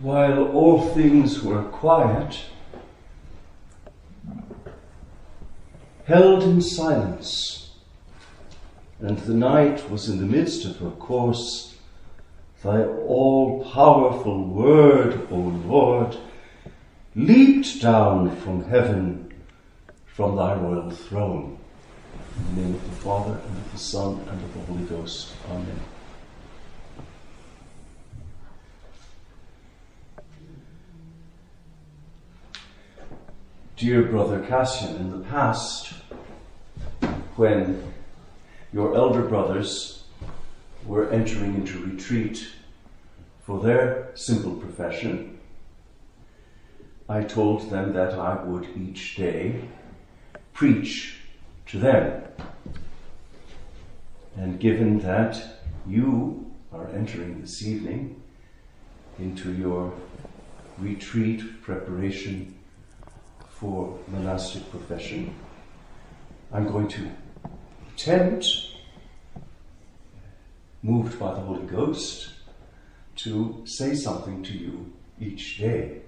While all things were quiet, held in silence, and the night was in the midst of her course, thy all powerful word, O Lord, leaped down from heaven from thy royal throne. In the name of the Father, and of the Son, and of the Holy Ghost. Amen. Dear Brother Cassian, in the past, when your elder brothers were entering into retreat for their simple profession, I told them that I would each day preach to them. And given that you are entering this evening into your retreat preparation for monastic profession, I'm going to attempt, moved by the Holy Ghost, to say something to you each day.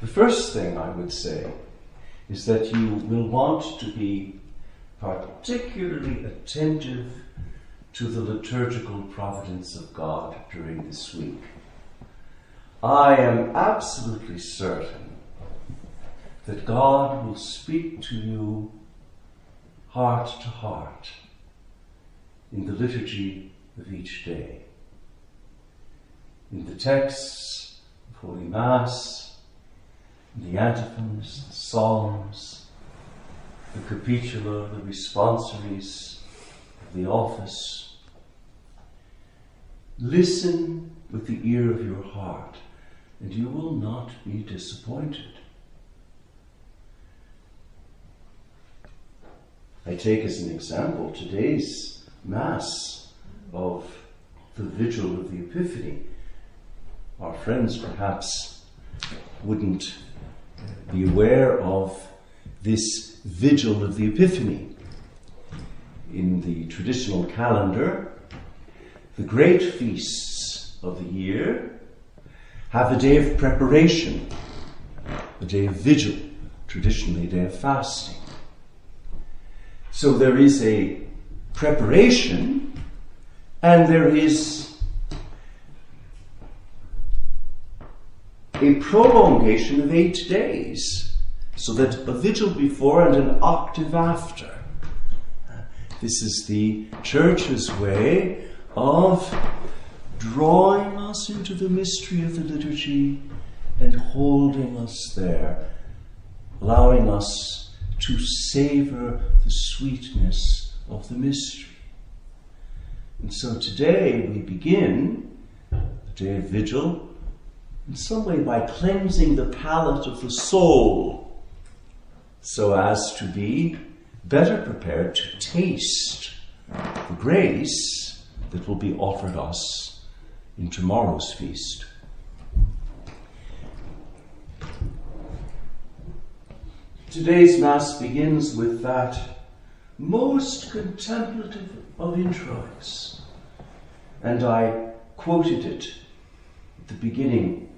The first thing I would say is that you will want to be particularly attentive to the liturgical providence of God during this week. I am absolutely certain that God will speak to you heart to heart in the liturgy of each day. In the texts of Holy Mass, in the antiphons, the psalms, the capitula, the responsories of the office. Listen with the ear of your heart, and you will not be disappointed. I take as an example today's Mass of the Vigil of the Epiphany. Our friends perhaps wouldn't be aware of this Vigil of the Epiphany. In the traditional calendar, the great feasts of the year have a day of preparation, a day of vigil, traditionally a day of fasting. So there is a preparation and there is a prolongation of eight days, so that a vigil before and an octave after. This is the church's way of drawing us into the mystery of the liturgy and holding us there, allowing us to savor the sweetness of the mystery. And so today we begin the day of vigil in some way by cleansing the palate of the soul so as to be better prepared to taste the grace that will be offered us in tomorrow's feast. Today's Mass begins with that most contemplative of introits. And I quoted it at the beginning.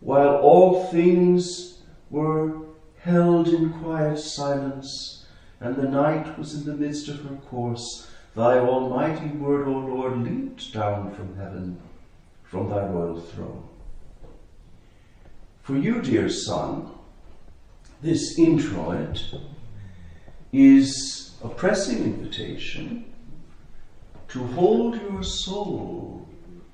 While all things were held in quiet silence, and the night was in the midst of her course, thy almighty word, O Lord, leaped down from heaven, from thy royal throne. For you, dear Son, this introit is a pressing invitation to hold your soul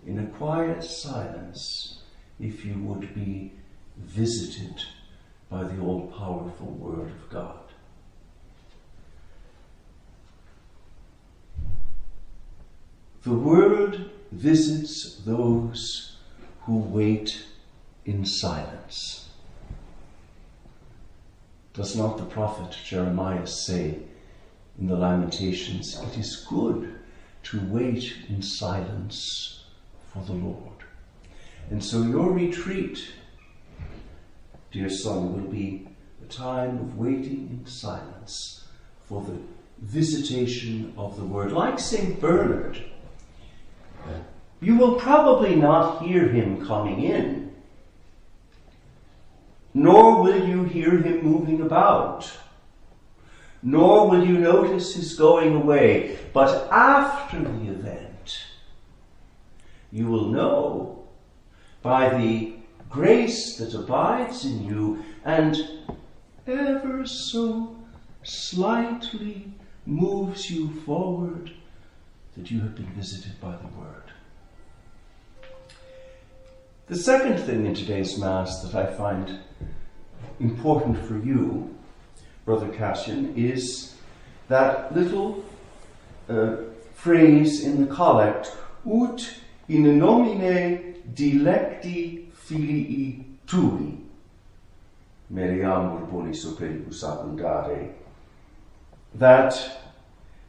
in a quiet silence if you would be visited by the all powerful Word of God. The Word visits those who wait in silence. Does not the prophet Jeremiah say in the Lamentations, It is good to wait in silence for the Lord? And so your retreat, dear son, will be a time of waiting in silence for the visitation of the Word. Like St. Bernard, you will probably not hear him coming in, nor will you hear him moving about, nor will you notice his going away. But after the event, you will know by the grace that abides in you and ever so slightly moves you forward that you have been visited by the Word. The second thing in today's Mass that I find important for you, Brother Cassian, is that little uh, phrase in the collect, ut in nomine dilecti filii tui, meriamur bonis operibus abundare, that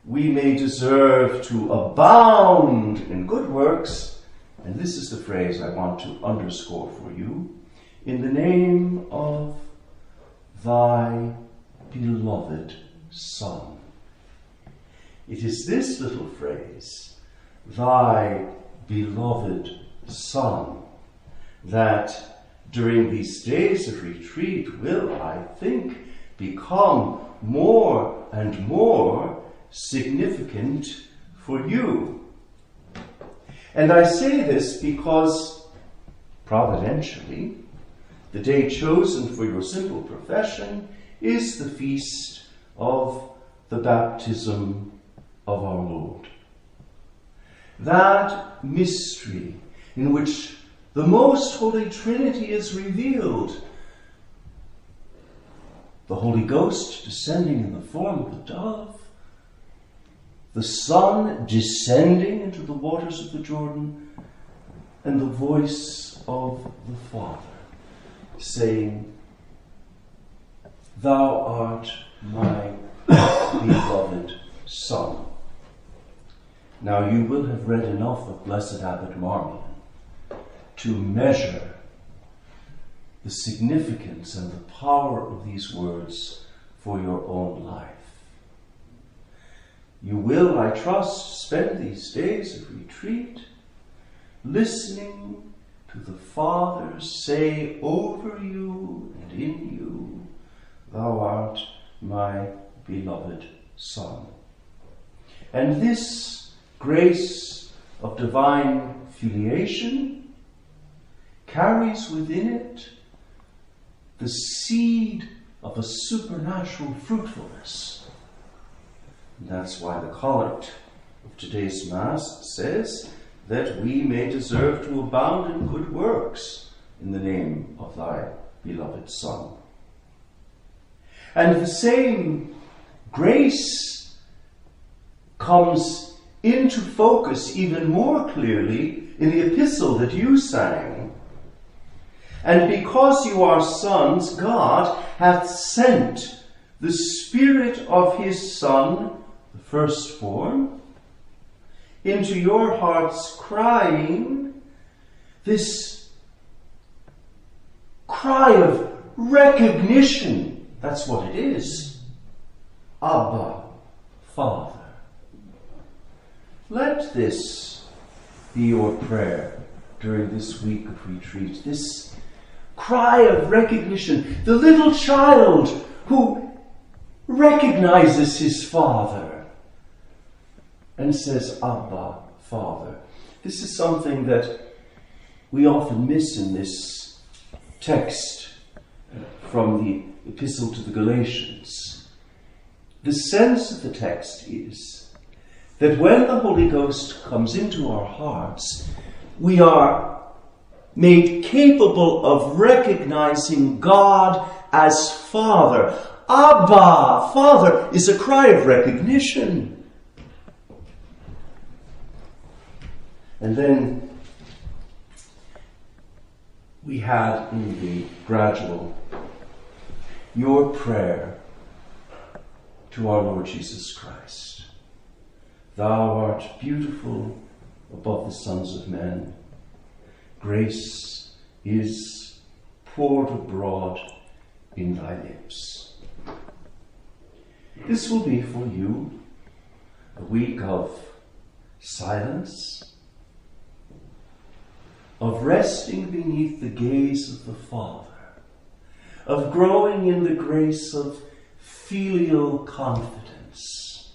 we may deserve to abound in good works and this is the phrase I want to underscore for you. In the name of thy beloved Son. It is this little phrase, thy beloved Son, that during these days of retreat will, I think, become more and more significant for you and I say this because, providentially, the day chosen for your simple profession is the feast of the baptism of our Lord. That mystery in which the most holy Trinity is revealed, the Holy Ghost descending in the form of a dove, the Son descending into the waters of the Jordan, and the voice of the Father saying, Thou art my beloved Son. Now you will have read enough of Blessed Abbot Marmion to measure the significance and the power of these words for your own life. You will, I trust, spend these days of retreat listening to the Father say over you and in you, Thou art my beloved Son. And this grace of divine filiation carries within it the seed of a supernatural fruitfulness that's why the collect of today's Mass says that we may deserve to abound in good works in the name of thy beloved Son. And the same grace comes into focus even more clearly in the epistle that you sang. And because you are sons, God hath sent the Spirit of his Son firstborn, into your hearts crying this cry of recognition. That's what it is. Abba, Father. Let this be your prayer during this week of retreat. This cry of recognition. The little child who recognizes his father and says, Abba, Father. This is something that we often miss in this text uh, from the Epistle to the Galatians. The sense of the text is that when the Holy Ghost comes into our hearts, we are made capable of recognizing God as Father. Abba, Father, is a cry of recognition. And then we had in the gradual your prayer to our Lord Jesus Christ. Thou art beautiful above the sons of men. Grace is poured abroad in thy lips. This will be for you a week of silence of resting beneath the gaze of the Father, of growing in the grace of filial confidence,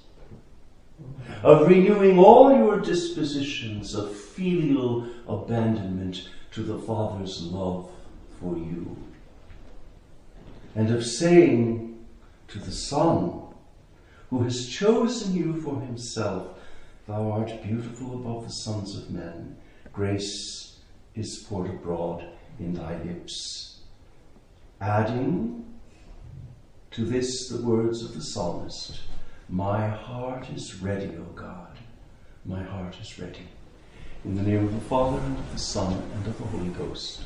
of renewing all your dispositions of filial abandonment to the Father's love for you, and of saying to the Son, who has chosen you for himself, Thou art beautiful above the sons of men, grace is poured abroad in thy lips. Adding to this the words of the psalmist My heart is ready, O God, my heart is ready. In the name of the Father, and of the Son, and of the Holy Ghost.